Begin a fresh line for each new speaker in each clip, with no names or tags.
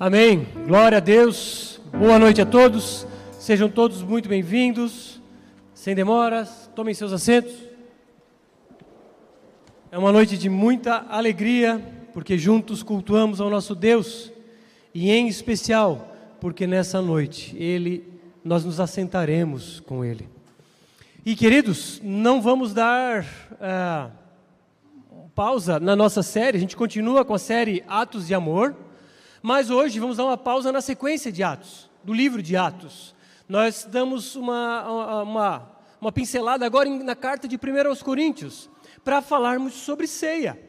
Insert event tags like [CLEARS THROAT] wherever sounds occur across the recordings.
Amém. Glória a Deus. Boa noite a todos. Sejam todos muito bem-vindos. Sem demoras, tomem seus assentos. É uma noite de muita alegria, porque juntos cultuamos ao nosso Deus, e em especial, porque nessa noite ele nós nos assentaremos com ele. E queridos, não vamos dar uh, pausa na nossa série, a gente continua com a série Atos de Amor. Mas hoje vamos dar uma pausa na sequência de Atos, do livro de Atos. Nós damos uma, uma, uma pincelada agora na carta de 1 aos Coríntios, para falarmos sobre ceia,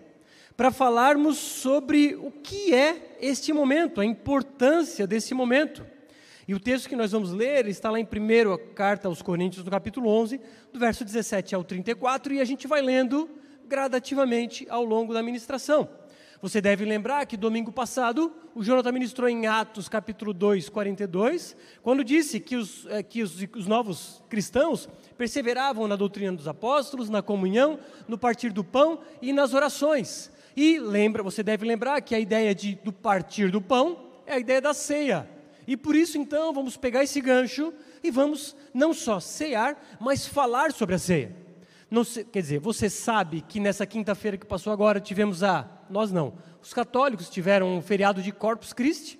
para falarmos sobre o que é este momento, a importância desse momento. E o texto que nós vamos ler está lá em 1 carta aos Coríntios, no capítulo 11, do verso 17 ao 34, e a gente vai lendo gradativamente ao longo da ministração. Você deve lembrar que domingo passado o Jonathan ministrou em Atos capítulo 2, 42, quando disse que os, é, que os, os novos cristãos perseveravam na doutrina dos apóstolos, na comunhão, no partir do pão e nas orações. E lembra, você deve lembrar que a ideia de, do partir do pão é a ideia da ceia. E por isso então vamos pegar esse gancho e vamos não só cear, mas falar sobre a ceia. Quer dizer, você sabe que nessa quinta-feira que passou agora tivemos a nós não. Os católicos tiveram um feriado de Corpus Christi,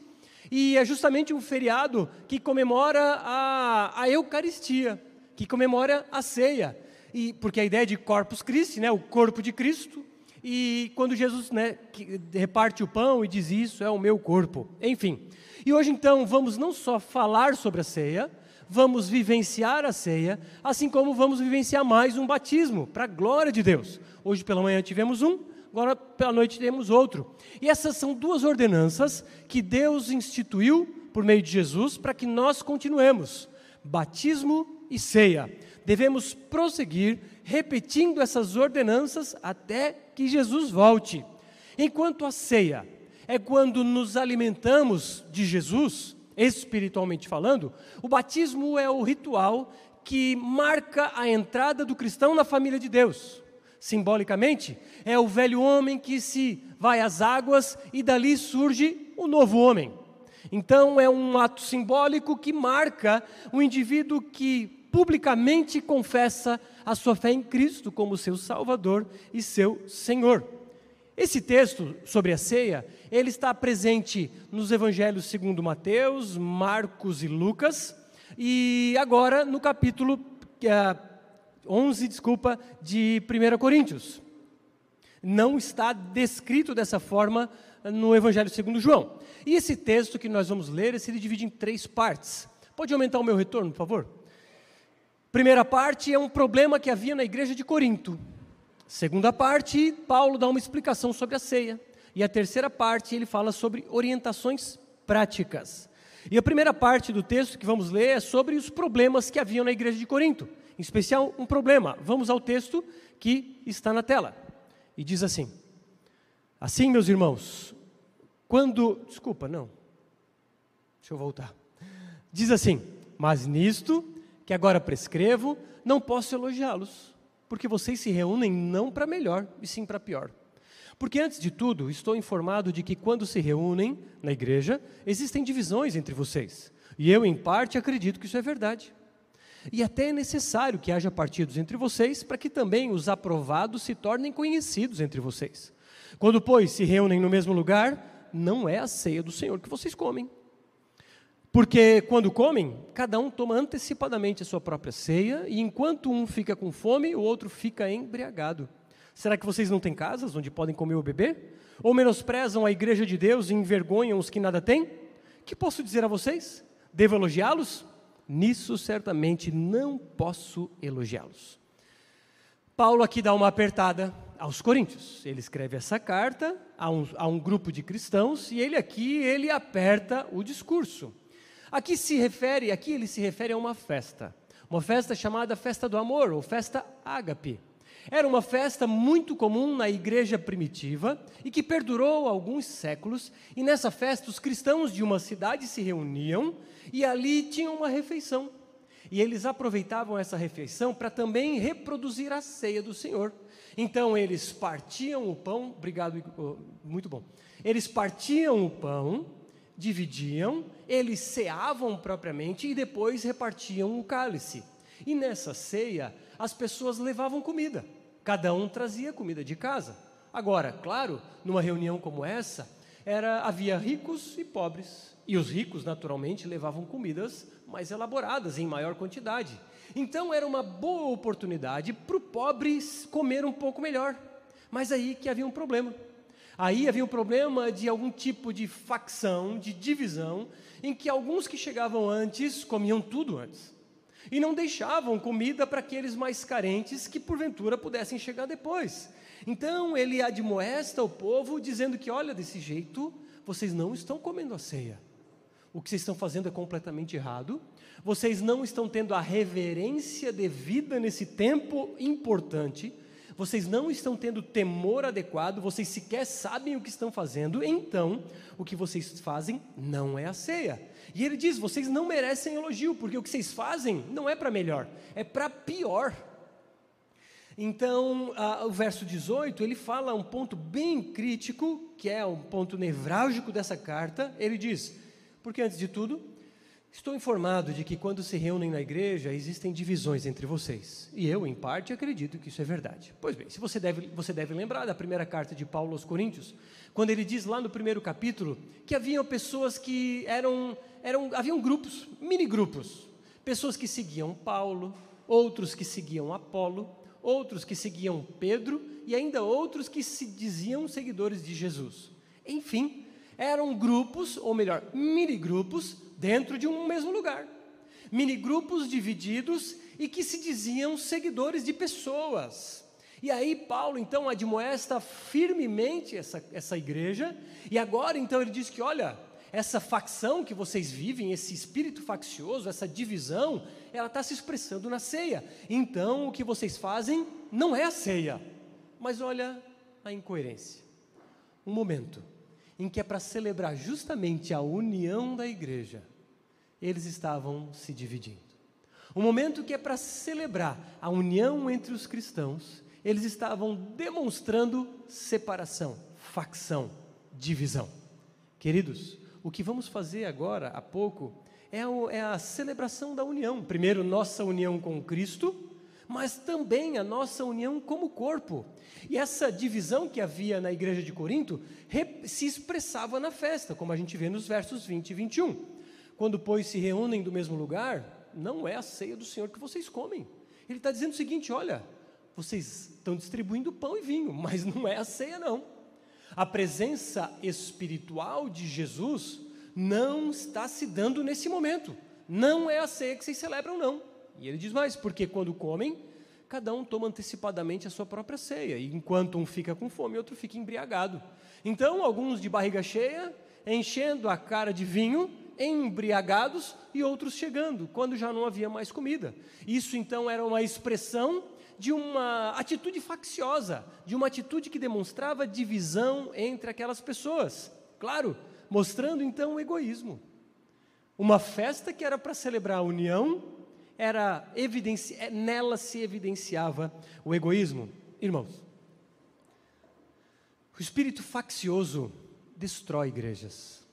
e é justamente um feriado que comemora a, a Eucaristia, que comemora a ceia. E, porque a ideia de Corpus Christi, né, o corpo de Cristo, e quando Jesus né, reparte o pão e diz isso é o meu corpo. Enfim. E hoje então vamos não só falar sobre a ceia, vamos vivenciar a ceia, assim como vamos vivenciar mais um batismo, para a glória de Deus. Hoje pela manhã tivemos um, agora pela noite temos outro. E essas são duas ordenanças que Deus instituiu por meio de Jesus para que nós continuemos: batismo e ceia. Devemos prosseguir repetindo essas ordenanças até que Jesus volte. Enquanto a ceia é quando nos alimentamos de Jesus, espiritualmente falando, o batismo é o ritual que marca a entrada do cristão na família de Deus simbolicamente, é o velho homem que se vai às águas e dali surge o novo homem. Então é um ato simbólico que marca o indivíduo que publicamente confessa a sua fé em Cristo como seu Salvador e seu Senhor. Esse texto sobre a ceia, ele está presente nos evangelhos segundo Mateus, Marcos e Lucas, e agora no capítulo uh, 11, desculpa, de 1 Coríntios. Não está descrito dessa forma no Evangelho segundo João. E esse texto que nós vamos ler, ele divide em três partes. Pode aumentar o meu retorno, por favor? Primeira parte é um problema que havia na igreja de Corinto. Segunda parte, Paulo dá uma explicação sobre a ceia. E a terceira parte, ele fala sobre orientações práticas. E a primeira parte do texto que vamos ler é sobre os problemas que haviam na igreja de Corinto em especial um problema. Vamos ao texto que está na tela. E diz assim: Assim, meus irmãos, quando. Desculpa, não. Deixa eu voltar. Diz assim: Mas nisto, que agora prescrevo, não posso elogiá-los, porque vocês se reúnem não para melhor, e sim para pior. Porque, antes de tudo, estou informado de que quando se reúnem na igreja, existem divisões entre vocês. E eu, em parte, acredito que isso é verdade. E até é necessário que haja partidos entre vocês, para que também os aprovados se tornem conhecidos entre vocês. Quando, pois, se reúnem no mesmo lugar, não é a ceia do Senhor que vocês comem. Porque quando comem, cada um toma antecipadamente a sua própria ceia, e enquanto um fica com fome, o outro fica embriagado. Será que vocês não têm casas onde podem comer ou beber? Ou menosprezam a igreja de Deus e envergonham os que nada têm? Que posso dizer a vocês? Devo elogiá-los? Nisso certamente não posso elogiá-los. Paulo aqui dá uma apertada aos coríntios. Ele escreve essa carta a um, a um grupo de cristãos e ele aqui ele aperta o discurso. Aqui se refere, aqui ele se refere a uma festa, uma festa chamada festa do amor ou festa ágape. Era uma festa muito comum na igreja primitiva e que perdurou alguns séculos, e nessa festa os cristãos de uma cidade se reuniam e ali tinham uma refeição. E eles aproveitavam essa refeição para também reproduzir a ceia do Senhor. Então eles partiam o pão, obrigado, muito bom. Eles partiam o pão, dividiam, eles ceavam propriamente e depois repartiam o cálice. E nessa ceia, as pessoas levavam comida, cada um trazia comida de casa. Agora, claro, numa reunião como essa, era havia ricos e pobres, e os ricos, naturalmente, levavam comidas mais elaboradas, em maior quantidade. Então era uma boa oportunidade para o pobre comer um pouco melhor. Mas aí que havia um problema. Aí havia um problema de algum tipo de facção, de divisão, em que alguns que chegavam antes comiam tudo antes. E não deixavam comida para aqueles mais carentes que porventura pudessem chegar depois. Então ele admoesta o povo, dizendo que, olha, desse jeito, vocês não estão comendo a ceia. O que vocês estão fazendo é completamente errado. Vocês não estão tendo a reverência devida nesse tempo importante. Vocês não estão tendo temor adequado, vocês sequer sabem o que estão fazendo, então o que vocês fazem não é a ceia. E ele diz: vocês não merecem elogio, porque o que vocês fazem não é para melhor, é para pior. Então, a, o verso 18, ele fala um ponto bem crítico, que é um ponto nevrálgico dessa carta. Ele diz: porque antes de tudo, estou informado de que quando se reúnem na igreja existem divisões entre vocês. E eu, em parte, acredito que isso é verdade. Pois bem, se você deve, você deve lembrar da primeira carta de Paulo aos Coríntios, quando ele diz lá no primeiro capítulo que haviam pessoas que eram, eram haviam grupos, mini grupos, pessoas que seguiam Paulo, outros que seguiam Apolo, outros que seguiam Pedro e ainda outros que se diziam seguidores de Jesus. Enfim, eram grupos, ou melhor, mini grupos, dentro de um mesmo lugar. Mini grupos divididos e que se diziam seguidores de pessoas. E aí Paulo então admoesta firmemente essa, essa igreja, e agora então ele diz que, olha, essa facção que vocês vivem, esse espírito faccioso, essa divisão, ela está se expressando na ceia. Então o que vocês fazem não é a ceia, mas olha a incoerência. Um momento em que é para celebrar justamente a união da igreja, eles estavam se dividindo. O momento que é para celebrar a união entre os cristãos, eles estavam demonstrando separação, facção, divisão. Queridos, o que vamos fazer agora, há pouco, é, é a celebração da união. Primeiro, nossa união com Cristo, mas também a nossa união como corpo. E essa divisão que havia na igreja de Corinto se expressava na festa, como a gente vê nos versos 20 e 21. Quando, pois, se reúnem do mesmo lugar, não é a ceia do Senhor que vocês comem. Ele está dizendo o seguinte: olha, vocês estão distribuindo pão e vinho, mas não é a ceia, não. A presença espiritual de Jesus não está se dando nesse momento. Não é a ceia que vocês celebram, não. E ele diz mais, porque quando comem, cada um toma antecipadamente a sua própria ceia, e enquanto um fica com fome, outro fica embriagado. Então, alguns de barriga cheia, enchendo a cara de vinho, embriagados, e outros chegando, quando já não havia mais comida. Isso então era uma expressão de uma atitude facciosa, de uma atitude que demonstrava divisão entre aquelas pessoas. Claro, mostrando então o egoísmo. Uma festa que era para celebrar a união era evidenci... É, nela se evidenciava o egoísmo. Irmãos, o espírito faccioso destrói igrejas.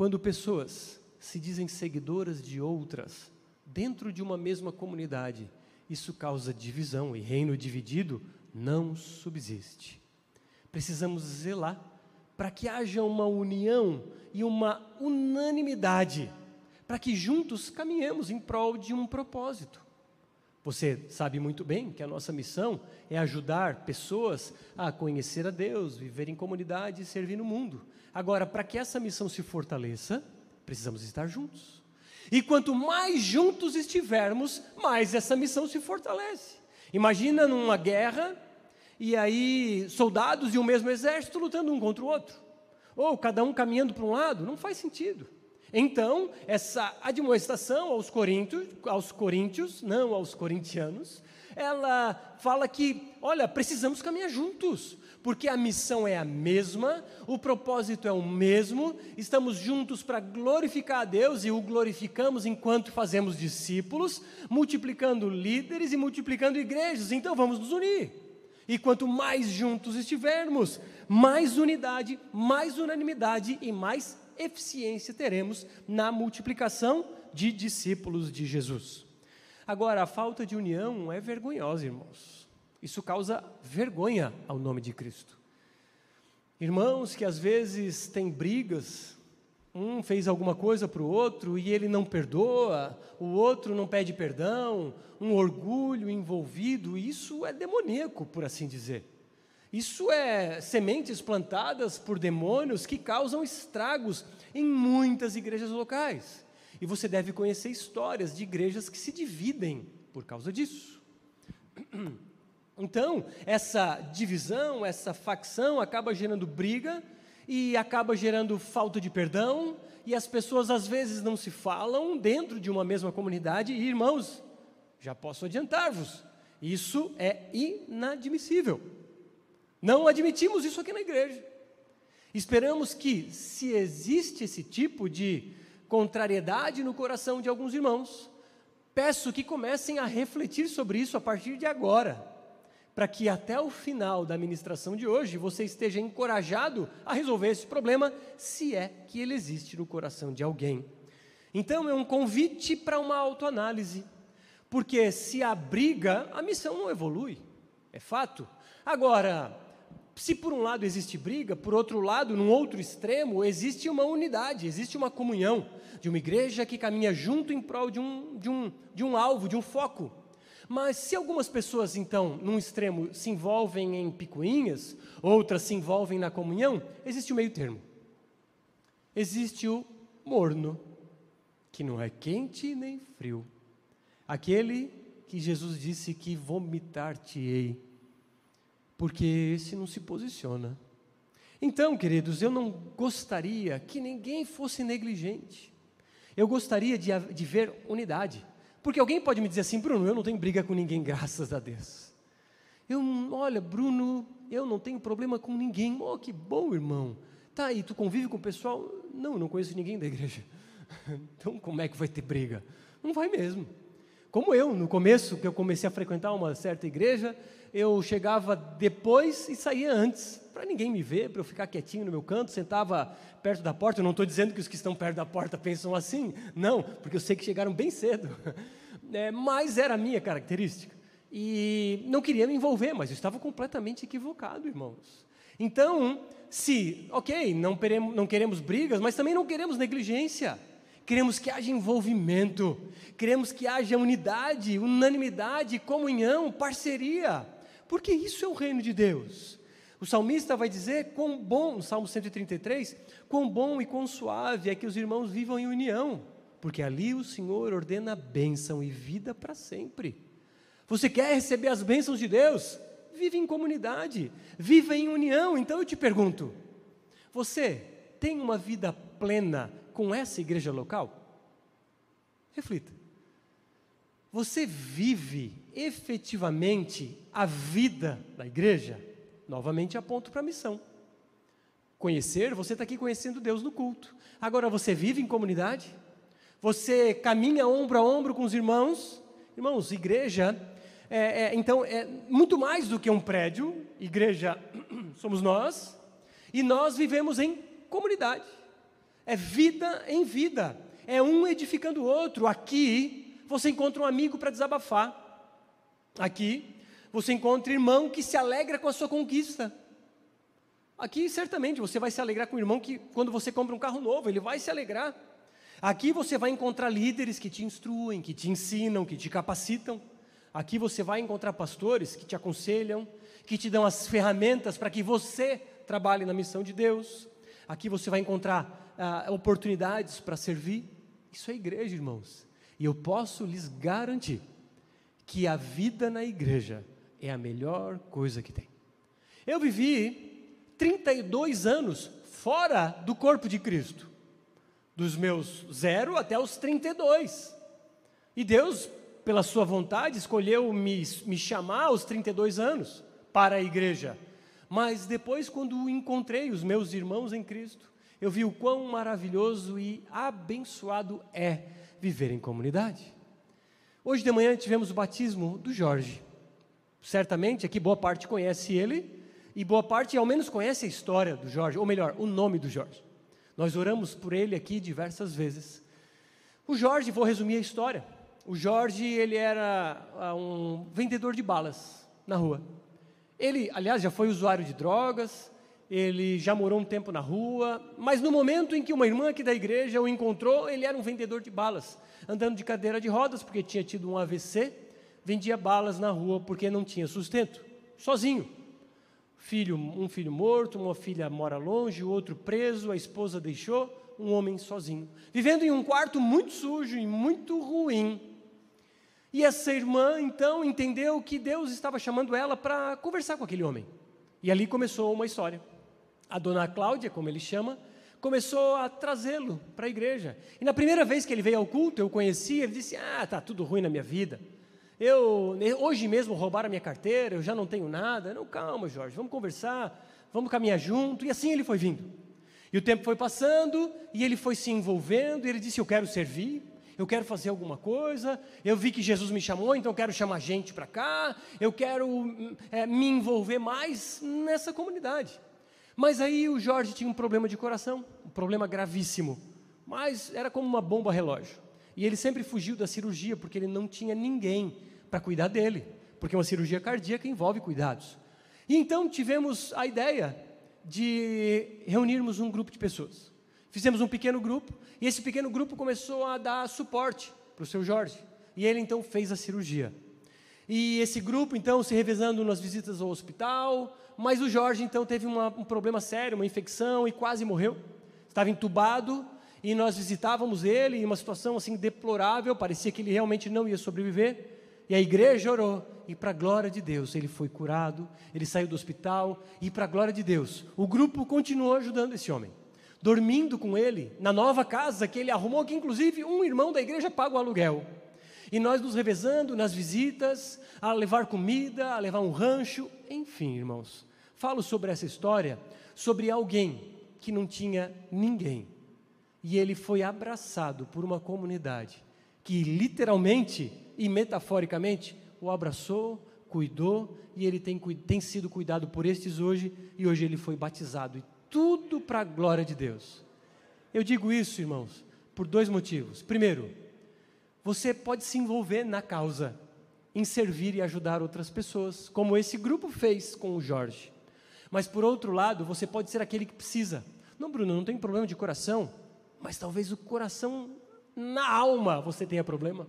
Quando pessoas se dizem seguidoras de outras dentro de uma mesma comunidade, isso causa divisão e reino dividido não subsiste. Precisamos zelar para que haja uma união e uma unanimidade para que juntos caminhemos em prol de um propósito. Você sabe muito bem que a nossa missão é ajudar pessoas a conhecer a Deus, viver em comunidade e servir no mundo. Agora, para que essa missão se fortaleça, precisamos estar juntos. E quanto mais juntos estivermos, mais essa missão se fortalece. Imagina numa guerra e aí soldados de um mesmo exército lutando um contra o outro, ou cada um caminhando para um lado, não faz sentido. Então, essa admoestação aos coríntios, aos coríntios, não aos corintianos, ela fala que, olha, precisamos caminhar juntos, porque a missão é a mesma, o propósito é o mesmo, estamos juntos para glorificar a Deus e o glorificamos enquanto fazemos discípulos, multiplicando líderes e multiplicando igrejas, então vamos nos unir. E quanto mais juntos estivermos, mais unidade, mais unanimidade e mais eficiência teremos na multiplicação de discípulos de Jesus. Agora, a falta de união é vergonhosa, irmãos. Isso causa vergonha ao nome de Cristo. Irmãos que às vezes têm brigas, um fez alguma coisa para o outro e ele não perdoa, o outro não pede perdão, um orgulho envolvido, isso é demoníaco, por assim dizer. Isso é sementes plantadas por demônios que causam estragos em muitas igrejas locais. E você deve conhecer histórias de igrejas que se dividem por causa disso. [CLEARS THROAT] Então, essa divisão, essa facção acaba gerando briga e acaba gerando falta de perdão, e as pessoas às vezes não se falam dentro de uma mesma comunidade. E irmãos, já posso adiantar-vos, isso é inadmissível. Não admitimos isso aqui na igreja. Esperamos que, se existe esse tipo de contrariedade no coração de alguns irmãos, peço que comecem a refletir sobre isso a partir de agora, para que até o final da ministração de hoje você esteja encorajado a resolver esse problema, se é que ele existe no coração de alguém. Então é um convite para uma autoanálise, porque se há briga, a missão não evolui, é fato. Agora, se por um lado existe briga, por outro lado, num outro extremo, existe uma unidade, existe uma comunhão de uma igreja que caminha junto em prol de um, de um, de um alvo, de um foco. Mas se algumas pessoas, então, num extremo se envolvem em picuinhas, outras se envolvem na comunhão, existe o meio termo. Existe o morno, que não é quente nem frio. Aquele que Jesus disse que vomitar-te-ei porque esse não se posiciona. Então, queridos, eu não gostaria que ninguém fosse negligente. Eu gostaria de, de ver unidade. Porque alguém pode me dizer assim, Bruno, eu não tenho briga com ninguém, [LAUGHS] graças a Deus. Eu, olha, Bruno, eu não tenho problema com ninguém. Oh, que bom, irmão. Tá aí, tu convive com o pessoal? Não, eu não conheço ninguém da igreja. [LAUGHS] Então, como é que vai ter briga? Não vai mesmo. Como eu, no começo, que eu comecei a frequentar uma certa igreja, eu chegava depois e saía antes, para ninguém me ver, para eu ficar quietinho no meu canto, sentava perto da porta. Eu não estou dizendo que os que estão perto da porta pensam assim, não, porque eu sei que chegaram bem cedo, [LAUGHS] é, mas era a minha característica. E não queria me envolver, mas eu estava completamente equivocado, irmãos. Então, se, ok, não queremos, não queremos brigas, mas também não queremos negligência. Queremos que haja envolvimento, queremos que haja unidade, unanimidade, comunhão, parceria porque isso é o reino de Deus. O salmista vai dizer quão bom, Salmo 133, quão bom e quão suave é que os irmãos vivam em união, porque ali o Senhor ordena bênção e vida para sempre. Você quer receber as bênçãos de Deus? Vive em comunidade, viva em união. Então eu te pergunto: você tem uma vida plena com essa igreja local? Reflita. Você vive efetivamente a vida da igreja? Novamente aponto para a missão. Conhecer, você está aqui conhecendo Deus no culto. Agora você vive em comunidade? Você caminha ombro a ombro com os irmãos? Irmãos, igreja, é, é, então, é muito mais do que um prédio. Igreja [CLEARS THROAT] somos nós. E nós vivemos em comunidade. É vida em vida. É um edificando o outro. Aqui, você encontra um amigo para desabafar. Aqui, você encontra irmão que se alegra com a sua conquista. Aqui, certamente, você vai se alegrar com o irmão que, quando você compra um carro novo, ele vai se alegrar. Aqui você vai encontrar líderes que te instruem, que te ensinam, que te capacitam. Aqui você vai encontrar pastores que te aconselham, que te dão as ferramentas para que você trabalhe na missão de Deus. Aqui você vai encontrar ah, oportunidades para servir. Isso é igreja, irmãos. E eu posso lhes garantir que a vida na igreja é a melhor coisa que tem. Eu vivi 32 anos fora do corpo de Cristo, dos meus zero até os 32. E Deus, pela sua vontade, escolheu me, me chamar aos 32 anos para a igreja. Mas depois, quando encontrei os meus irmãos em Cristo, eu vi o quão maravilhoso e abençoado é viver em comunidade. Hoje de manhã tivemos o batismo do Jorge. Certamente aqui boa parte conhece ele e boa parte ao menos conhece a história do Jorge, ou melhor, o nome do Jorge. Nós oramos por ele aqui diversas vezes. O Jorge, vou resumir a história. O Jorge, ele era uh, um vendedor de balas na rua. Ele, aliás, já foi usuário de drogas, ele já morou um tempo na rua, mas no momento em que uma irmã aqui da igreja o encontrou, ele era um vendedor de balas, andando de cadeira de rodas, porque tinha tido um AVC, vendia balas na rua porque não tinha sustento, sozinho. Filho, um filho morto, uma filha mora longe, o outro preso, a esposa deixou, um homem sozinho, vivendo em um quarto muito sujo e muito ruim. E essa irmã então entendeu que Deus estava chamando ela para conversar com aquele homem. E ali começou uma história a dona Cláudia, como ele chama, começou a trazê-lo para a igreja. E na primeira vez que ele veio ao culto, eu conheci, ele disse: Ah, tá tudo ruim na minha vida. Eu hoje mesmo roubaram a minha carteira, eu já não tenho nada. Não, calma, Jorge, vamos conversar, vamos caminhar junto. E assim ele foi vindo. E o tempo foi passando e ele foi se envolvendo. E ele disse: Eu quero servir, eu quero fazer alguma coisa. Eu vi que Jesus me chamou, então eu quero chamar gente para cá. Eu quero é, me envolver mais nessa comunidade. Mas aí o Jorge tinha um problema de coração, um problema gravíssimo. Mas era como uma bomba relógio. E ele sempre fugiu da cirurgia porque ele não tinha ninguém para cuidar dele, porque uma cirurgia cardíaca envolve cuidados. E então tivemos a ideia de reunirmos um grupo de pessoas. Fizemos um pequeno grupo e esse pequeno grupo começou a dar suporte para o seu Jorge. E ele então fez a cirurgia. E esse grupo então se revezando nas visitas ao hospital, mas o Jorge então teve uma, um problema sério, uma infecção e quase morreu. Estava entubado e nós visitávamos ele em uma situação assim deplorável, parecia que ele realmente não ia sobreviver. E a igreja orou e para a glória de Deus ele foi curado, ele saiu do hospital e para a glória de Deus o grupo continuou ajudando esse homem, dormindo com ele na nova casa que ele arrumou, que inclusive um irmão da igreja paga o aluguel. E nós nos revezando nas visitas, a levar comida, a levar um rancho, enfim, irmãos. Falo sobre essa história, sobre alguém que não tinha ninguém. E ele foi abraçado por uma comunidade que literalmente e metaforicamente o abraçou, cuidou e ele tem, tem sido cuidado por estes hoje e hoje ele foi batizado. E tudo para a glória de Deus. Eu digo isso, irmãos, por dois motivos. Primeiro, você pode se envolver na causa, em servir e ajudar outras pessoas, como esse grupo fez com o Jorge. Mas por outro lado, você pode ser aquele que precisa. Não, Bruno, não tem problema de coração, mas talvez o coração na alma você tenha problema.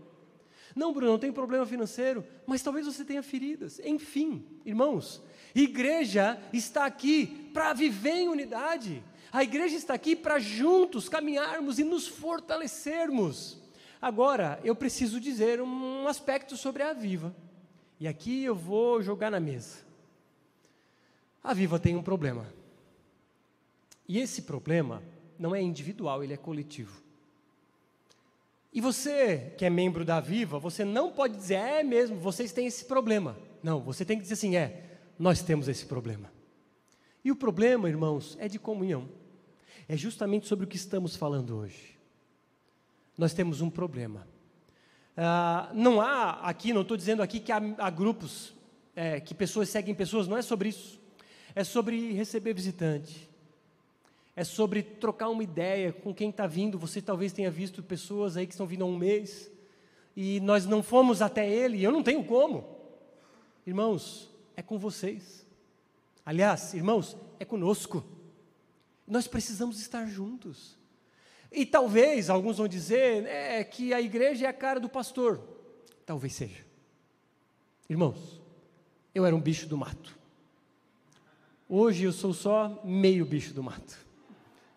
Não, Bruno, não tem problema financeiro, mas talvez você tenha feridas. Enfim, irmãos, igreja está aqui para viver em unidade. A igreja está aqui para juntos caminharmos e nos fortalecermos. Agora, eu preciso dizer um aspecto sobre a Viva. E aqui eu vou jogar na mesa. A Viva tem um problema. E esse problema não é individual, ele é coletivo. E você, que é membro da Viva, você não pode dizer, é mesmo, vocês têm esse problema. Não, você tem que dizer assim, é, nós temos esse problema. E o problema, irmãos, é de comunhão. É justamente sobre o que estamos falando hoje. Nós temos um problema. Ah, não há aqui, não estou dizendo aqui que há, há grupos, é, que pessoas seguem pessoas, não é sobre isso é sobre receber visitante, é sobre trocar uma ideia com quem está vindo. Você talvez tenha visto pessoas aí que estão vindo há um mês e nós não fomos até ele, e eu não tenho como. Irmãos, é com vocês. Aliás, irmãos, é conosco. Nós precisamos estar juntos. E talvez alguns vão dizer é, que a igreja é a cara do pastor. Talvez seja. Irmãos, eu era um bicho do mato. Hoje eu sou só meio bicho do mato,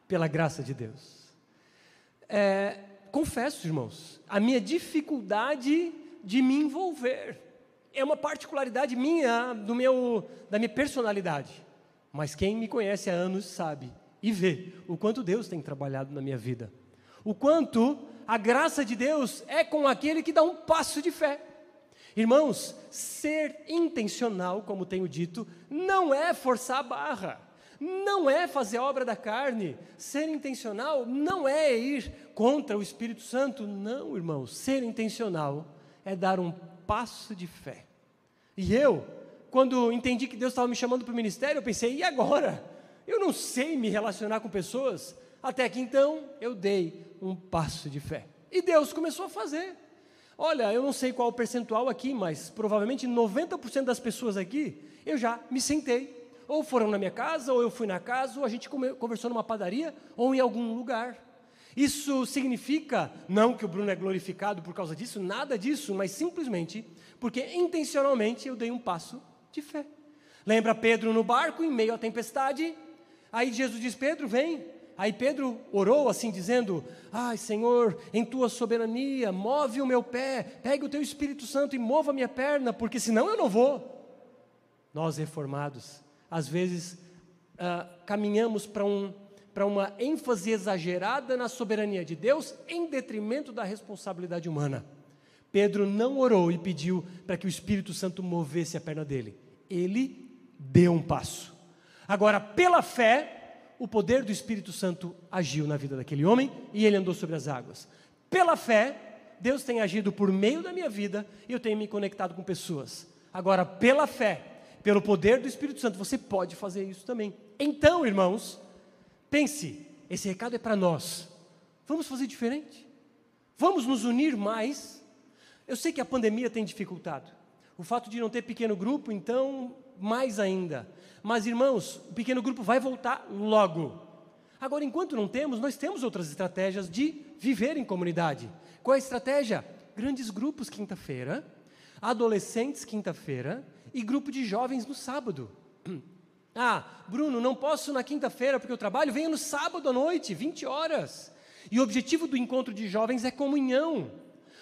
pela graça de Deus. É, confesso, irmãos, a minha dificuldade de me envolver é uma particularidade minha, do meu, da minha personalidade. Mas quem me conhece há anos sabe e vê o quanto Deus tem trabalhado na minha vida. O quanto a graça de Deus é com aquele que dá um passo de fé. Irmãos, ser intencional, como tenho dito, não é forçar a barra, não é fazer a obra da carne. Ser intencional não é ir contra o Espírito Santo, não, irmãos. Ser intencional é dar um passo de fé. E eu, quando entendi que Deus estava me chamando para o ministério, eu pensei, e agora? Eu não sei me relacionar com pessoas. Até que então eu dei um passo de fé. E Deus começou a fazer. Olha, eu não sei qual o percentual aqui, mas provavelmente 90% das pessoas aqui, eu já me sentei. Ou foram na minha casa, ou eu fui na casa, ou a gente conversou numa padaria, ou em algum lugar. Isso significa, não que o Bruno é glorificado por causa disso, nada disso, mas simplesmente porque intencionalmente eu dei um passo de fé. Lembra Pedro no barco, em meio à tempestade? Aí Jesus diz: Pedro, vem. Aí Pedro orou assim, dizendo: Ai, Senhor, em tua soberania, move o meu pé, pegue o teu Espírito Santo e mova a minha perna, porque senão eu não vou. Nós reformados, às vezes, ah, caminhamos para um, uma ênfase exagerada na soberania de Deus, em detrimento da responsabilidade humana. Pedro não orou e pediu para que o Espírito Santo movesse a perna dele. Ele deu um passo. Agora, pela fé, o poder do Espírito Santo agiu na vida daquele homem e ele andou sobre as águas. Pela fé, Deus tem agido por meio da minha vida e eu tenho me conectado com pessoas. Agora, pela fé, pelo poder do Espírito Santo, você pode fazer isso também. Então, irmãos, pense, esse recado é para nós. Vamos fazer diferente? Vamos nos unir mais? Eu sei que a pandemia tem dificultado. O fato de não ter pequeno grupo, então, mais ainda. Mas, irmãos, o pequeno grupo vai voltar logo. Agora, enquanto não temos, nós temos outras estratégias de viver em comunidade. Qual é a estratégia? Grandes grupos quinta-feira, adolescentes quinta-feira e grupo de jovens no sábado. [CLEARS THROAT] Ah, Bruno, não posso na quinta-feira porque eu trabalho, venha no sábado à noite, 20 horas. E o objetivo do encontro de jovens é comunhão.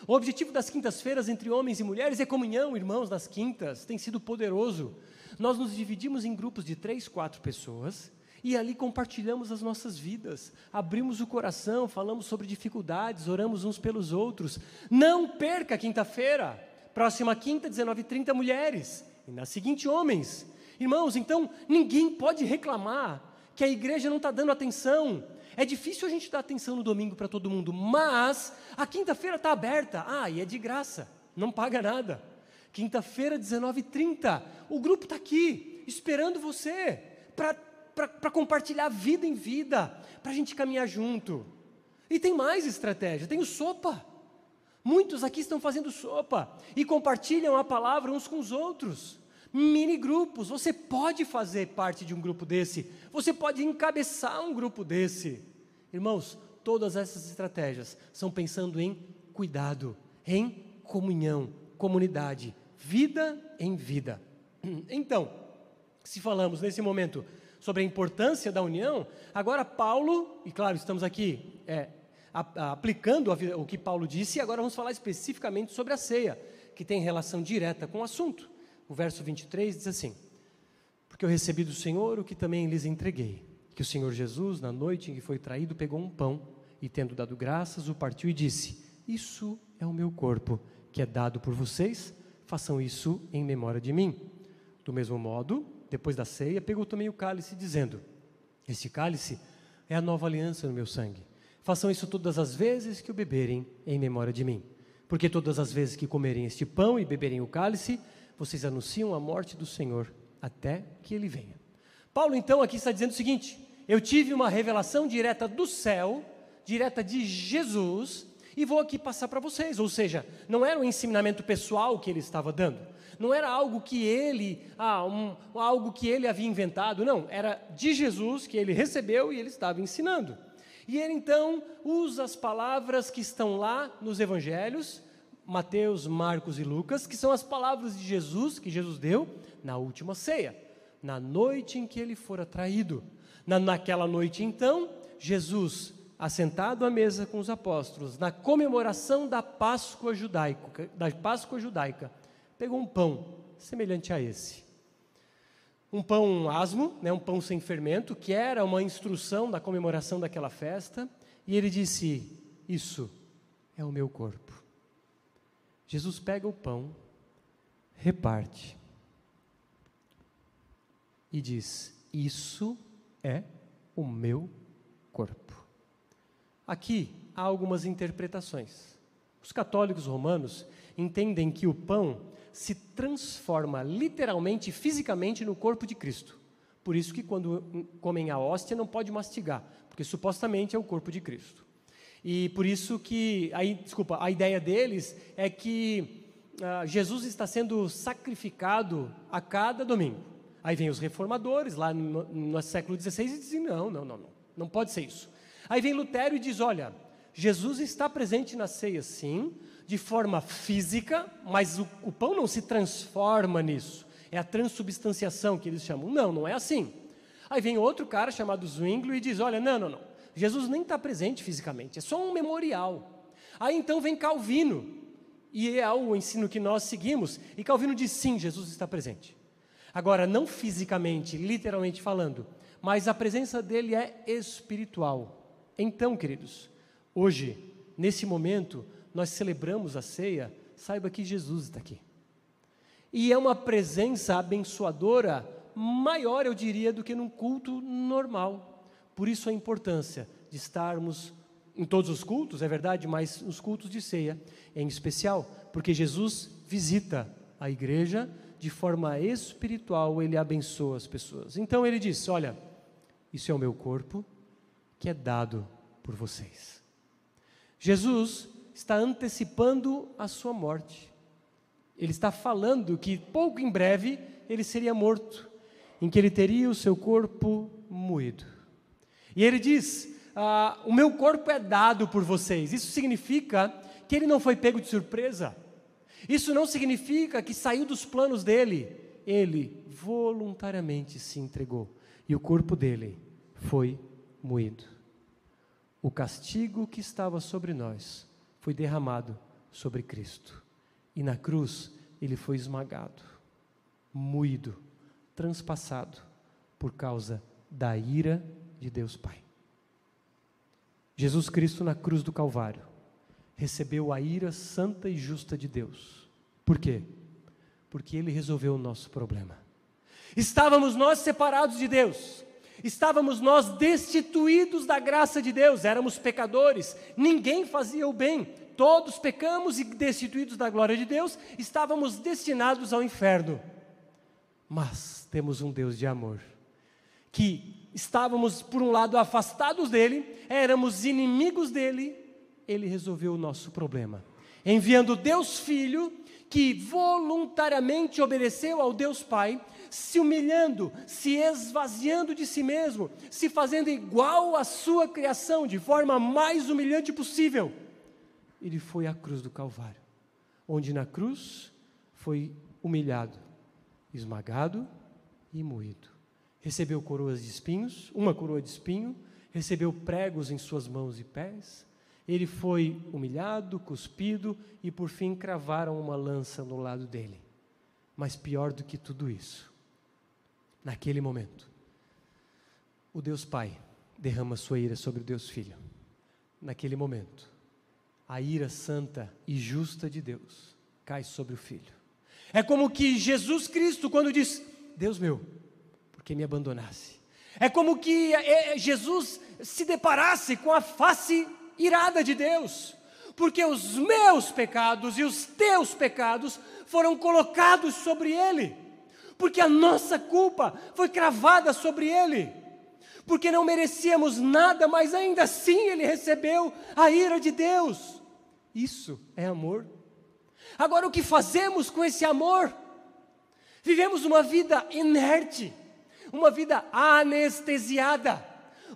O objetivo das quintas-feiras entre homens e mulheres é comunhão, irmãos, nas quintas, tem sido poderoso. Nós nos dividimos em grupos de três, quatro pessoas e ali compartilhamos as nossas vidas, abrimos o coração, falamos sobre dificuldades, oramos uns pelos outros. Não perca quinta-feira, próxima quinta, 19h30, mulheres, e na seguinte, homens. Irmãos, então ninguém pode reclamar que a igreja não está dando atenção. É difícil a gente dar atenção no domingo para todo mundo, mas a quinta-feira está aberta. Ah, e é de graça, não paga nada. Quinta-feira, 19h30. O grupo está aqui, esperando você, para compartilhar vida em vida, para a gente caminhar junto. E tem mais estratégia: tem o sopa. Muitos aqui estão fazendo sopa e compartilham a palavra uns com os outros. Mini grupos, você pode fazer parte de um grupo desse, você pode encabeçar um grupo desse. Irmãos, todas essas estratégias são pensando em cuidado, em comunhão, comunidade, vida em vida. [CLEARS THROAT] Então, se falamos nesse momento sobre a importância da união, agora Paulo, e claro, estamos aqui é, aplicando o que Paulo disse, e agora vamos falar especificamente sobre a ceia, que tem relação direta com o assunto. O verso 23 diz assim: Porque eu recebi do Senhor o que também lhes entreguei, que o Senhor Jesus, na noite em que foi traído, pegou um pão e, tendo dado graças, o partiu e disse: Isso é o meu corpo, que é dado por vocês façam isso em memória de mim. Do mesmo modo, depois da ceia, pegou também o cálice, dizendo: Este cálice é a nova aliança no meu sangue. Façam isso todas as vezes que o beberem em memória de mim. Porque todas as vezes que comerem este pão e beberem o cálice, vocês anunciam a morte do Senhor até que ele venha. Paulo, então, aqui está dizendo o seguinte: eu tive uma revelação direta do céu, direta de Jesus, e vou aqui passar para vocês. Ou seja, não era um ensinamento pessoal que ele estava dando, não era algo que ele, ah, um, algo que ele havia inventado, não, era de Jesus que ele recebeu e ele estava ensinando. E ele então usa as palavras que estão lá nos evangelhos, Mateus, Marcos e Lucas, que são as palavras de Jesus que Jesus deu na última ceia, na noite em que ele fora traído. Na, naquela noite então, Jesus assentado à mesa com os apóstolos, na comemoração da Páscoa judaica, da Páscoa judaica, pegou um pão semelhante a esse. Um pão asmo, né, um pão sem fermento, que era uma instrução da comemoração daquela festa, e ele disse: Isso é o meu corpo. Jesus pega o pão, reparte e diz: Isso é o meu corpo. Aqui há algumas interpretações. Os católicos romanos entendem que o pão se transforma literalmente fisicamente no corpo de Cristo. Por isso que quando comem a hóstia não pode mastigar, porque supostamente é o corpo de Cristo. E por isso que, aí, desculpa, a ideia deles é que ah, Jesus está sendo sacrificado a cada domingo. Aí vem os reformadores lá no, no século XVI e dizem: não, não, não, não, não pode ser isso. Aí vem Lutero e diz: olha, Jesus está presente na ceia, sim, de forma física, mas o, o pão não se transforma nisso. É a transubstanciação que eles chamam. Não, não é assim. Aí vem outro cara chamado Zwinglio e diz: olha, não, não, não. Jesus nem está presente fisicamente, é só um memorial. Aí então vem Calvino, e é o ensino que nós seguimos, e Calvino diz: sim, Jesus está presente. Agora, não fisicamente, literalmente falando, mas a presença dele é espiritual. Então, queridos, hoje, nesse momento, nós celebramos a ceia, saiba que Jesus está aqui. E é uma presença abençoadora maior, eu diria, do que num culto normal. Por isso a importância de estarmos em todos os cultos, é verdade, mas nos cultos de ceia em especial, porque Jesus visita a igreja de forma espiritual, ele abençoa as pessoas. Então ele diz: Olha, isso é o meu corpo que é dado por vocês. Jesus está antecipando a sua morte. Ele está falando que pouco em breve ele seria morto, em que ele teria o seu corpo moído. E ele diz: ah, O meu corpo é dado por vocês. Isso significa que ele não foi pego de surpresa. Isso não significa que saiu dos planos dele. Ele voluntariamente se entregou e o corpo dele foi moído. O castigo que estava sobre nós foi derramado sobre Cristo. E na cruz ele foi esmagado, moído, transpassado por causa da ira de Deus Pai. Jesus Cristo na cruz do Calvário recebeu a ira santa e justa de Deus. Por quê? Porque ele resolveu o nosso problema. Estávamos nós separados de Deus, estávamos nós destituídos da graça de Deus, éramos pecadores, ninguém fazia o bem, todos pecamos e destituídos da glória de Deus, estávamos destinados ao inferno. Mas temos um Deus de amor, que estávamos, por um lado, afastados dele, éramos inimigos dele, ele resolveu o nosso problema, enviando Deus Filho, que voluntariamente obedeceu ao Deus Pai, se humilhando, se esvaziando de si mesmo, se fazendo igual à sua criação, de forma mais humilhante possível. Ele foi à cruz do Calvário, onde na cruz foi humilhado, esmagado e moído. Recebeu coroas de espinhos, uma coroa de espinho, recebeu pregos em suas mãos e pés, ele foi humilhado, cuspido e por fim cravaram uma lança no lado dele. Mas pior do que tudo isso, naquele momento, o Deus Pai derrama sua ira sobre o Deus Filho. Naquele momento, a ira santa e justa de Deus cai sobre o Filho. É como que Jesus Cristo, quando diz: Deus meu, por que me abandonasse? É como que é, é, Jesus se deparasse com a face irada de Deus, porque os meus pecados e os teus pecados foram colocados sobre ele, porque a nossa culpa foi cravada sobre ele, porque não merecíamos nada, mas ainda assim ele recebeu a ira de Deus. Isso é amor. Agora, o que fazemos com esse amor? Vivemos uma vida inerte, uma vida anestesiada,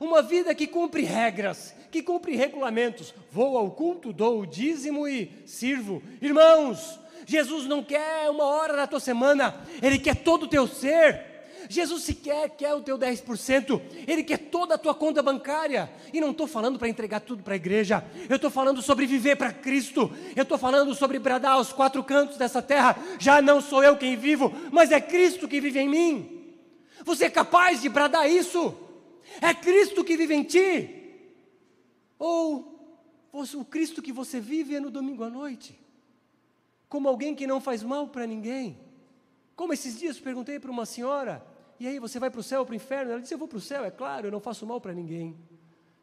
uma vida que cumpre regras, que cumpre regulamentos. Vou ao culto, dou o dízimo e sirvo. Irmãos, Jesus não quer uma hora da tua semana, Ele quer todo o teu ser. Jesus se quer, quer o teu 10%, Ele quer toda a tua conta bancária. E não estou falando para entregar tudo para a igreja, eu estou falando sobre viver para Cristo, eu estou falando sobre bradar aos quatro cantos dessa terra. Já não sou eu quem vivo, mas é Cristo que vive em mim. Você é capaz de bradar isso? É Cristo que vive em ti. Ou o Cristo que você vive é no domingo à noite, como alguém que não faz mal para ninguém. Como esses dias perguntei para uma senhora, e aí você vai para o céu ou para o inferno? Ela disse: Eu vou para o céu, é claro, eu não faço mal para ninguém.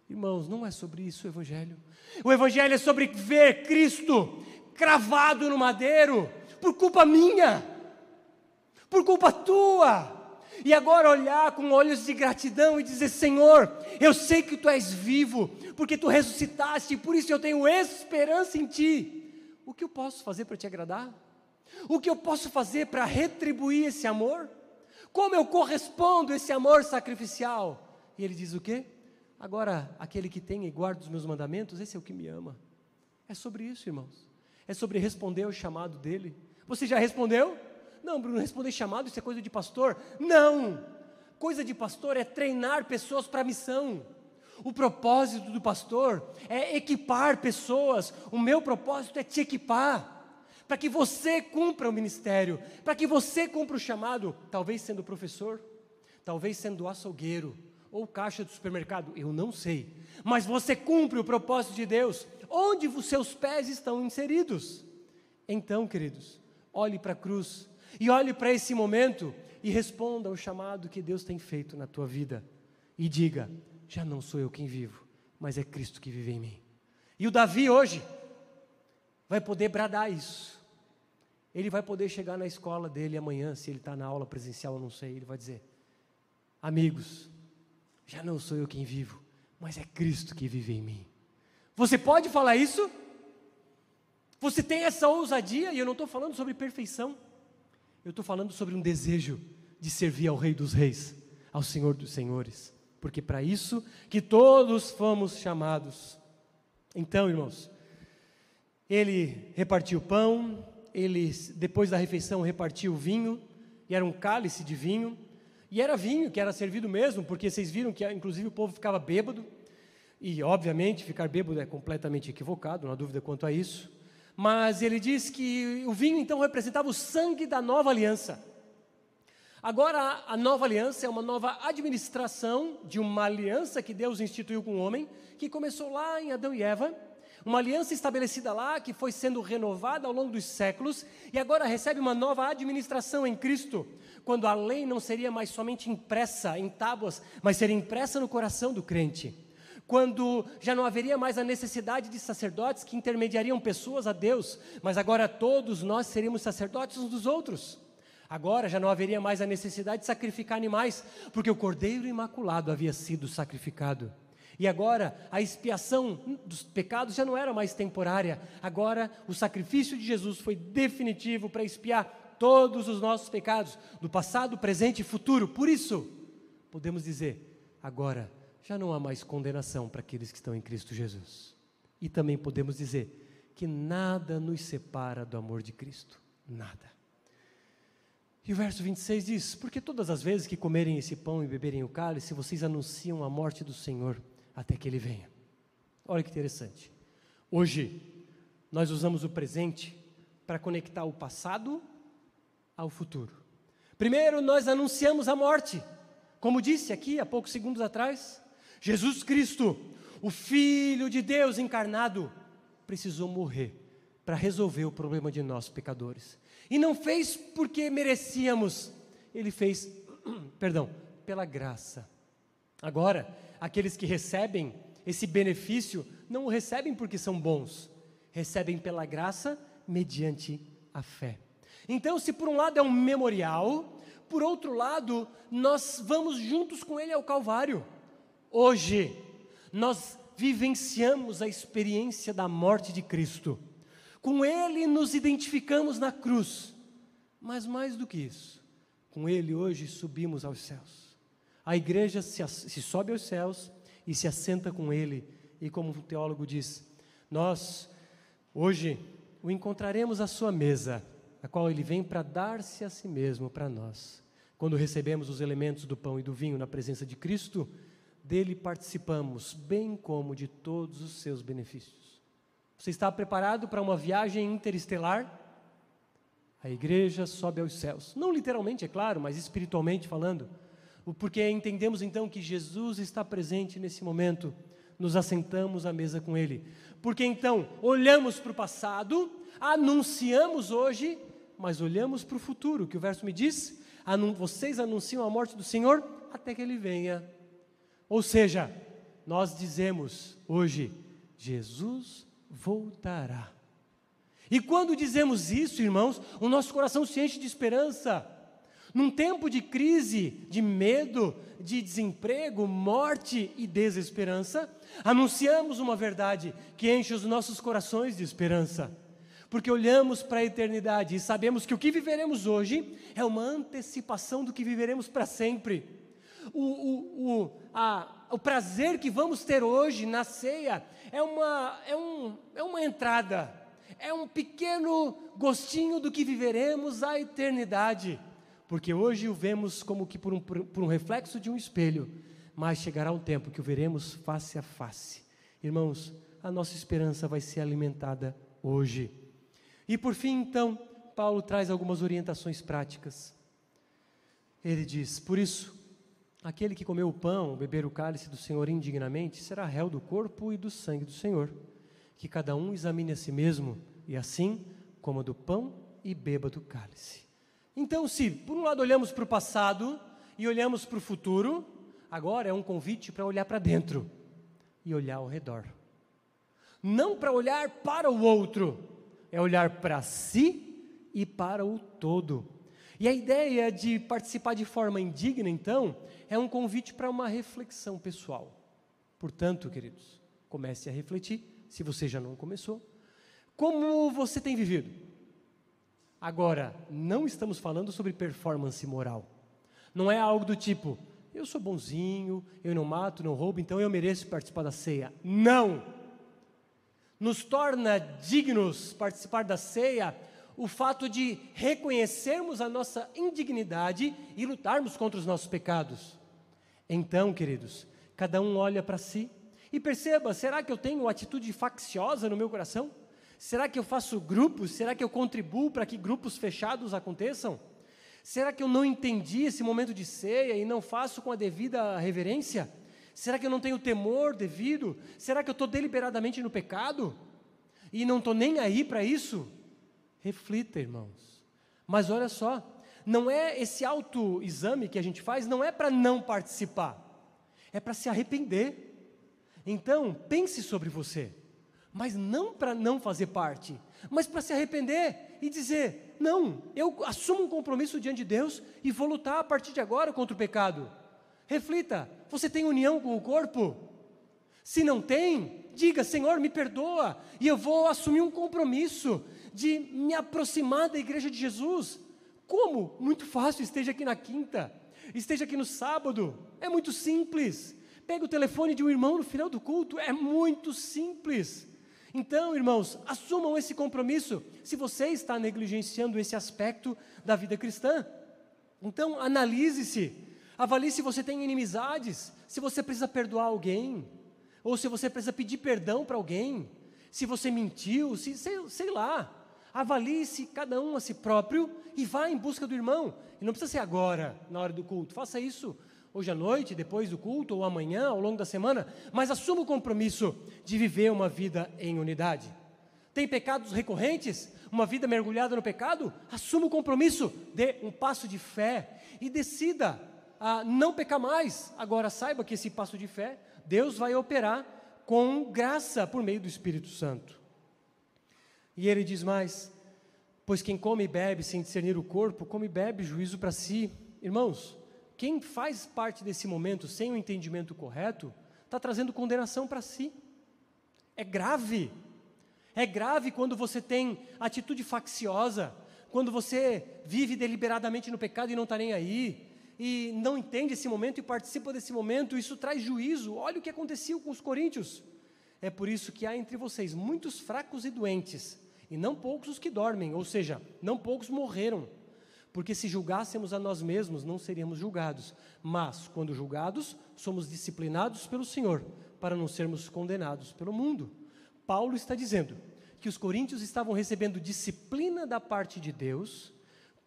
Irmãos, não é sobre isso o Evangelho. O Evangelho é sobre ver Cristo cravado no madeiro, por culpa minha, por culpa tua. E agora olhar com olhos de gratidão e dizer: Senhor, eu sei que tu és vivo, porque tu ressuscitaste, e por isso eu tenho esperança em ti. O que eu posso fazer para te agradar? O que eu posso fazer para retribuir esse amor? Como eu correspondo esse amor sacrificial? E ele diz o quê? Agora, aquele que tem e guarda os meus mandamentos, esse é o que me ama. É sobre isso, irmãos. É sobre responder ao chamado dele. Você já respondeu? Não, Bruno, responder chamado, isso é coisa de pastor. Não! Coisa de pastor é treinar pessoas para a missão. O propósito do pastor é equipar pessoas. O meu propósito é te equipar. Para que você cumpra o ministério, para que você cumpra o chamado, talvez sendo professor, talvez sendo açougueiro ou caixa do supermercado, eu não sei. Mas você cumpre o propósito de Deus, onde os seus pés estão inseridos. Então, queridos, olhe para a cruz e olhe para esse momento e responda ao chamado que Deus tem feito na tua vida. E diga: já não sou eu quem vivo, mas é Cristo que vive em mim. E o Davi hoje vai poder bradar isso. Ele vai poder chegar na escola dele amanhã, se ele está na aula presencial, eu não sei, ele vai dizer: Amigos, já não sou eu quem vivo, mas é Cristo que vive em mim. Você pode falar isso? Você tem essa ousadia, e eu não estou falando sobre perfeição, eu estou falando sobre um desejo de servir ao Rei dos Reis, ao Senhor dos Senhores, porque para isso que todos fomos chamados. Então, irmãos, ele repartiu o pão, ele, depois da refeição, repartiu o vinho, e era um cálice de vinho, e era vinho que era servido mesmo, porque vocês viram que, inclusive, o povo ficava bêbado, e, obviamente, ficar bêbado é completamente equivocado, não há dúvida quanto a isso mas ele diz que o vinho então representava o sangue da nova aliança. Agora, a nova aliança é uma nova administração de uma aliança que Deus instituiu com o homem, que começou lá em Adão e Eva, uma aliança estabelecida lá, que foi sendo renovada ao longo dos séculos, e agora recebe uma nova administração em Cristo, quando a lei não seria mais somente impressa em tábuas, mas seria impressa no coração do crente quando já não haveria mais a necessidade de sacerdotes que intermediariam pessoas a Deus, mas agora todos nós seríamos sacerdotes uns dos outros. Agora já não haveria mais a necessidade de sacrificar animais, porque o Cordeiro Imaculado havia sido sacrificado. E agora a expiação dos pecados já não era mais temporária, agora o sacrifício de Jesus foi definitivo para expiar todos os nossos pecados, do passado, presente e futuro. Por isso, podemos dizer: agora já não há mais condenação para aqueles que estão em Cristo Jesus. E também podemos dizer que nada nos separa do amor de Cristo, nada. E o verso 26 diz: Porque todas as vezes que comerem esse pão e beberem o cálice, vocês anunciam a morte do Senhor até que ele venha. Olha que interessante. Hoje, nós usamos o presente para conectar o passado ao futuro. Primeiro, nós anunciamos a morte, como disse aqui há poucos segundos atrás. Jesus Cristo, o Filho de Deus encarnado, precisou morrer para resolver o problema de nós pecadores. E não fez porque merecíamos, ele fez, [CLEARS THROAT] perdão, pela graça. Agora, aqueles que recebem esse benefício não o recebem porque são bons, recebem pela graça mediante a fé. Então, se por um lado é um memorial, por outro lado, nós vamos juntos com ele ao Calvário. Hoje, nós vivenciamos a experiência da morte de Cristo. Com Ele nos identificamos na cruz. Mas mais do que isso, com Ele hoje subimos aos céus. A igreja se, se sobe aos céus e se assenta com Ele. E como o teólogo diz, nós hoje o encontraremos à sua mesa, a qual Ele vem para dar-se a si mesmo para nós. Quando recebemos os elementos do pão e do vinho na presença de Cristo, dele participamos, bem como de todos os seus benefícios. Você está preparado para uma viagem interestelar? A igreja sobe aos céus. Não literalmente, é claro, mas espiritualmente falando. Porque entendemos então que Jesus está presente nesse momento, nos assentamos à mesa com Ele. Porque então olhamos para o passado, anunciamos hoje, mas olhamos para o futuro, que o verso me diz: vocês anunciam a morte do Senhor até que Ele venha. Ou seja, nós dizemos hoje: Jesus voltará. E quando dizemos isso, irmãos, o nosso coração se enche de esperança. Num tempo de crise, de medo, de desemprego, morte e desesperança, anunciamos uma verdade que enche os nossos corações de esperança. Porque olhamos para a eternidade e sabemos que o que viveremos hoje é uma antecipação do que viveremos para sempre. O, o, o, a, o prazer que vamos ter hoje na ceia é uma, é, um, é uma entrada, é um pequeno gostinho do que viveremos a eternidade porque hoje o vemos como que por um, por um reflexo de um espelho, mas chegará um tempo que o veremos face a face. Irmãos, a nossa esperança vai ser alimentada hoje. E por fim, então, Paulo traz algumas orientações práticas. Ele diz: Por isso, aquele que comeu o pão, beber o cálice do Senhor indignamente, será réu do corpo e do sangue do Senhor. Que cada um examine a si mesmo, e assim coma do pão e beba do cálice. Então, se por um lado olhamos para o passado e olhamos para o futuro, agora é um convite para olhar para dentro e olhar ao redor. Não para olhar para o outro, é olhar para si e para o todo. E a ideia de participar de forma indigna, então, é um convite para uma reflexão pessoal. Portanto, queridos, comece a refletir, se você já não começou, como você tem vivido? Agora, não estamos falando sobre performance moral. Não é algo do tipo, eu sou bonzinho, eu não mato, não roubo, então eu mereço participar da ceia. Não! Nos torna dignos participar da ceia o fato de reconhecermos a nossa indignidade e lutarmos contra os nossos pecados. Então, queridos, cada um olha para si e perceba: será que eu tenho atitude facciosa no meu coração? Será que eu faço grupos? Será que eu contribuo para que grupos fechados aconteçam? Será que eu não entendi esse momento de ceia e não faço com a devida reverência? Será que eu não tenho temor devido? Será que eu estou deliberadamente no pecado? E não estou nem aí para isso? Reflita, irmãos. Mas olha só, não é esse autoexame que a gente faz, não é para não participar, é para se arrepender. Então, pense sobre você mas não para não fazer parte, mas para se arrepender e dizer: não, eu assumo um compromisso diante de Deus e vou lutar a partir de agora contra o pecado. Reflita: você tem união com o corpo? Se não tem, diga: Senhor, me perdoa, e eu vou assumir um compromisso de me aproximar da igreja de Jesus. Como? Muito fácil, esteja aqui na quinta, esteja aqui no sábado, é muito simples. Pega o telefone de um irmão no final do culto, é muito simples. Então, irmãos, assumam esse compromisso se você está negligenciando esse aspecto da vida cristã. Então, analise-se, avalie se você tem inimizades, se você precisa perdoar alguém, ou se você precisa pedir perdão para alguém, se você mentiu, se, sei, sei lá. Avalie-se cada um a si próprio e vá em busca do irmão. E não precisa ser agora, na hora do culto, faça isso hoje à noite, depois do culto, ou amanhã, ao longo da semana, mas assuma o compromisso de viver uma vida em unidade. Tem pecados recorrentes? Uma vida mergulhada no pecado? Assuma o compromisso, dê um passo de fé e decida a não pecar mais. Agora saiba que esse passo de fé, Deus vai operar com graça por meio do Espírito Santo. E ele diz mais: Pois quem come e bebe sem discernir o corpo, come e bebe juízo para si. Irmãos, quem faz parte desse momento sem o entendimento correto, está trazendo condenação para si. É grave. É grave quando você tem atitude facciosa, quando você vive deliberadamente no pecado e não está nem aí, e não entende esse momento e participa desse momento, isso traz juízo. Olha o que aconteceu com os coríntios. É por isso que há entre vocês muitos fracos e doentes, e não poucos os que dormem, ou seja, não poucos morreram. Porque se julgássemos a nós mesmos, não seríamos julgados. Mas, quando julgados, somos disciplinados pelo Senhor, para não sermos condenados pelo mundo. Paulo está dizendo que os coríntios estavam recebendo disciplina da parte de Deus,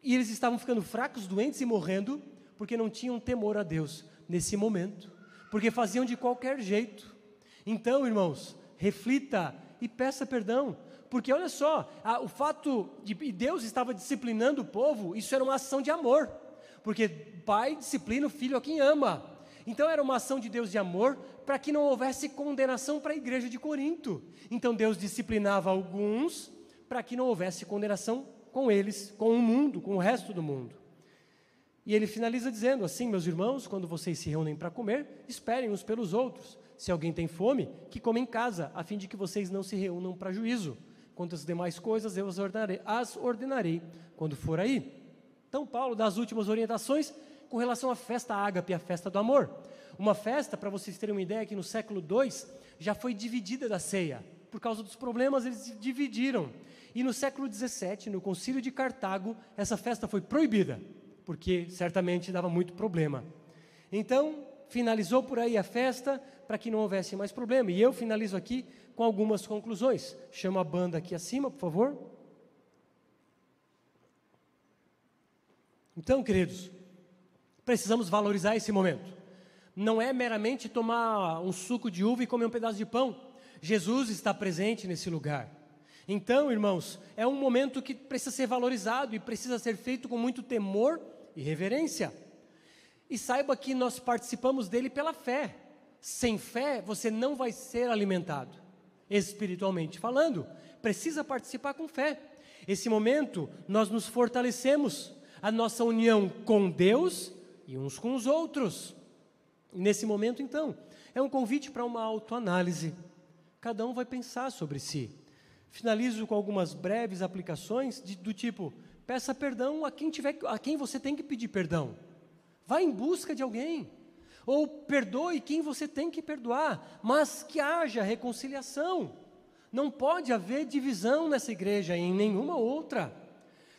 e eles estavam ficando fracos, doentes e morrendo, porque não tinham temor a Deus nesse momento, porque faziam de qualquer jeito. Então, irmãos, reflita e peça perdão. Porque olha só, a, o fato de Deus estava disciplinando o povo, isso era uma ação de amor. Porque pai disciplina o filho a quem ama. Então era uma ação de Deus de amor para que não houvesse condenação para a igreja de Corinto. Então Deus disciplinava alguns para que não houvesse condenação com eles, com o mundo, com o resto do mundo. E ele finaliza dizendo: Assim, meus irmãos, quando vocês se reúnem para comer, esperem uns pelos outros. Se alguém tem fome, que come em casa, a fim de que vocês não se reúnam para juízo. Quanto às demais coisas, eu as ordenarei, as ordenarei quando for aí. Então, Paulo dá as últimas orientações com relação à festa ágape, a festa do amor. Uma festa, para vocês terem uma ideia, que no século II já foi dividida da ceia. Por causa dos problemas, eles dividiram. E no século XVII, no concílio de Cartago, essa festa foi proibida, porque certamente dava muito problema. Então, finalizou por aí a festa para que não houvesse mais problema. E eu finalizo aqui com algumas conclusões. Chama a banda aqui acima, por favor. Então, queridos, precisamos valorizar esse momento. Não é meramente tomar um suco de uva e comer um pedaço de pão. Jesus está presente nesse lugar. Então, irmãos, é um momento que precisa ser valorizado e precisa ser feito com muito temor e reverência. E saiba que nós participamos dele pela fé. Sem fé, você não vai ser alimentado espiritualmente falando, precisa participar com fé. Esse momento nós nos fortalecemos, a nossa união com Deus e uns com os outros. Nesse momento, então, é um convite para uma autoanálise. Cada um vai pensar sobre si. Finalizo com algumas breves aplicações de, do tipo: peça perdão a quem tiver, a quem você tem que pedir perdão. Vá em busca de alguém. Ou perdoe quem você tem que perdoar, mas que haja reconciliação. Não pode haver divisão nessa igreja e em nenhuma outra.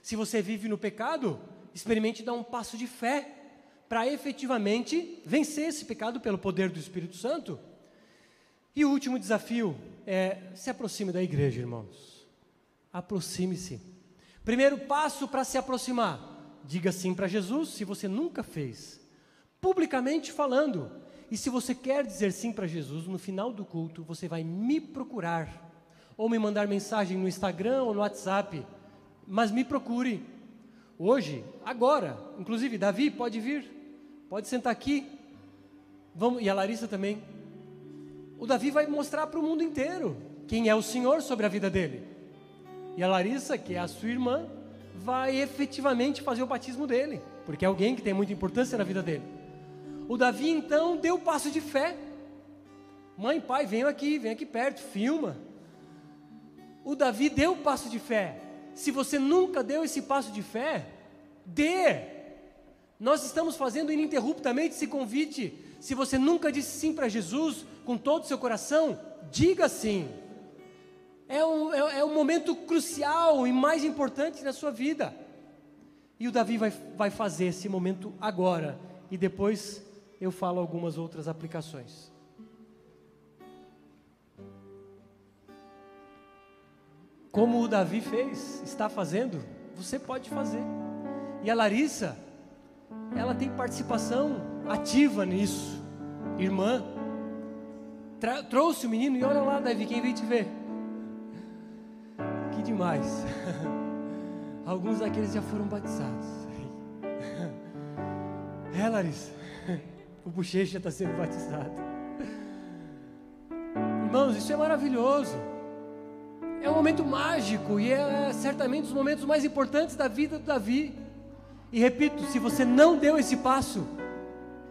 Se você vive no pecado, experimente dar um passo de fé para efetivamente vencer esse pecado pelo poder do Espírito Santo. E o último desafio é se aproxime da igreja, irmãos. Aproxime-se. Primeiro passo para se aproximar: diga sim para Jesus se você nunca fez publicamente falando. E se você quer dizer sim para Jesus, no final do culto, você vai me procurar. Ou me mandar mensagem no Instagram ou no WhatsApp. Mas me procure. Hoje, agora. Inclusive, Davi, pode vir. Pode sentar aqui. Vamos, e a Larissa também. O Davi vai mostrar para o mundo inteiro quem é o Senhor sobre a vida dele. E a Larissa, que é a sua irmã, vai efetivamente fazer o batismo dele, porque é alguém que tem muita importância na vida dele. O Davi então deu o passo de fé. Mãe, pai, venham aqui, vem aqui perto, filma. O Davi deu o passo de fé. Se você nunca deu esse passo de fé, dê. Nós estamos fazendo ininterruptamente esse convite. Se você nunca disse sim para Jesus com todo o seu coração, diga sim. É um, é, é momento crucial e mais importante na sua vida. E o Davi vai, vai fazer esse momento agora. E depois eu falo algumas outras aplicações. Como o Davi fez, está fazendo, você pode fazer. E a Larissa, ela tem participação ativa nisso. Irmã, trouxe o menino e olha lá, Davi, quem veio te ver? Que demais. [LAUGHS] Alguns daqueles já foram batizados. [LAUGHS] É, Larissa. O bochecha está sendo batizado. Irmãos, isso é maravilhoso. É um momento mágico e é certamente um dos momentos mais importantes da vida do Davi. E repito, se você não deu esse passo,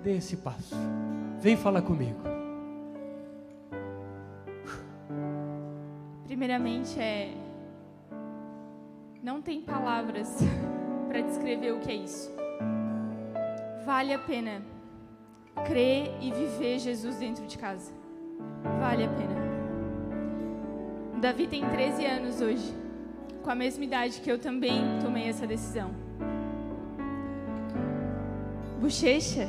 dê esse passo. Vem falar comigo.
Primeiramente é não tem palavras [LAUGHS] para descrever o que é isso. Vale a pena crer e viver Jesus dentro de casa. Vale a pena. Davi tem 13 anos hoje, com a mesma idade que eu também tomei essa decisão. Bochecha,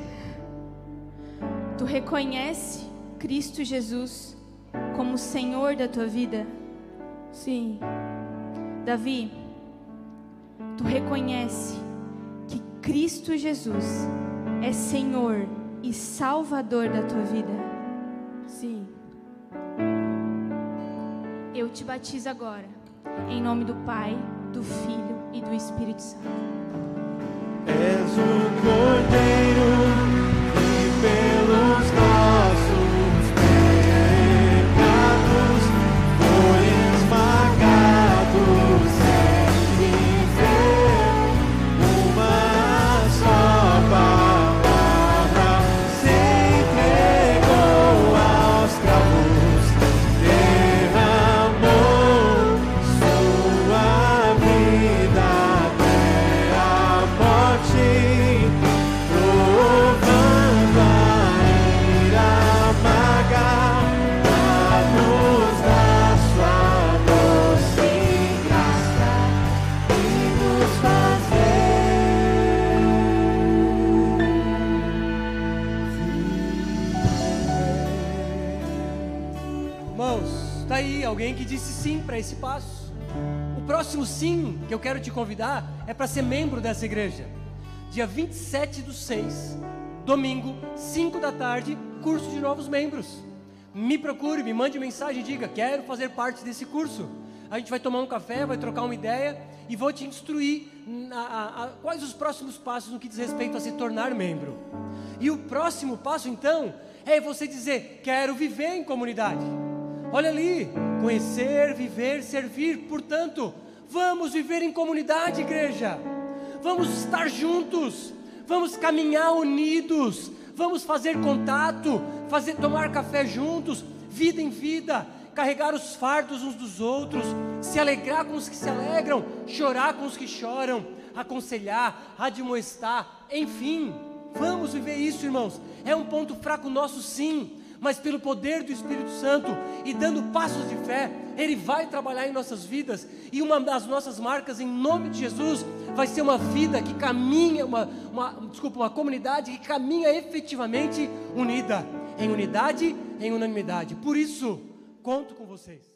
tu reconhece Cristo Jesus como Senhor da tua vida? Sim. Davi, tu reconhece que Cristo Jesus é Senhor e Salvador da tua vida? Sim. Eu te batizo agora, em nome do Pai, do Filho e do Espírito Santo.
És o Cordeiro
alguém que disse sim para esse passo. O próximo sim que eu quero te convidar é para ser membro dessa igreja. Dia 27 do 6, domingo, 5 da tarde, curso de novos membros. Me procure, me mande mensagem diga: quero fazer parte desse curso. A gente vai tomar um café, vai trocar uma ideia e vou te instruir a, a, a, quais os próximos passos no que diz respeito a se tornar membro. E o próximo passo, então, é você dizer: quero viver em comunidade. Olha ali, conhecer, viver, servir. Portanto, vamos viver em comunidade, igreja. Vamos estar juntos. Vamos caminhar unidos. Vamos fazer contato, fazer tomar café juntos, vida em vida, carregar os fardos uns dos outros, se alegrar com os que se alegram, chorar com os que choram, aconselhar, admoestar, enfim. Vamos viver isso, irmãos. É um ponto fraco nosso, sim, mas pelo poder do Espírito Santo e dando passos de fé, Ele vai trabalhar em nossas vidas. E uma das nossas marcas, em nome de Jesus, vai ser uma vida que caminha, uma, uma desculpa, uma comunidade que caminha efetivamente unida, em unidade, em unanimidade. Por isso, conto com vocês.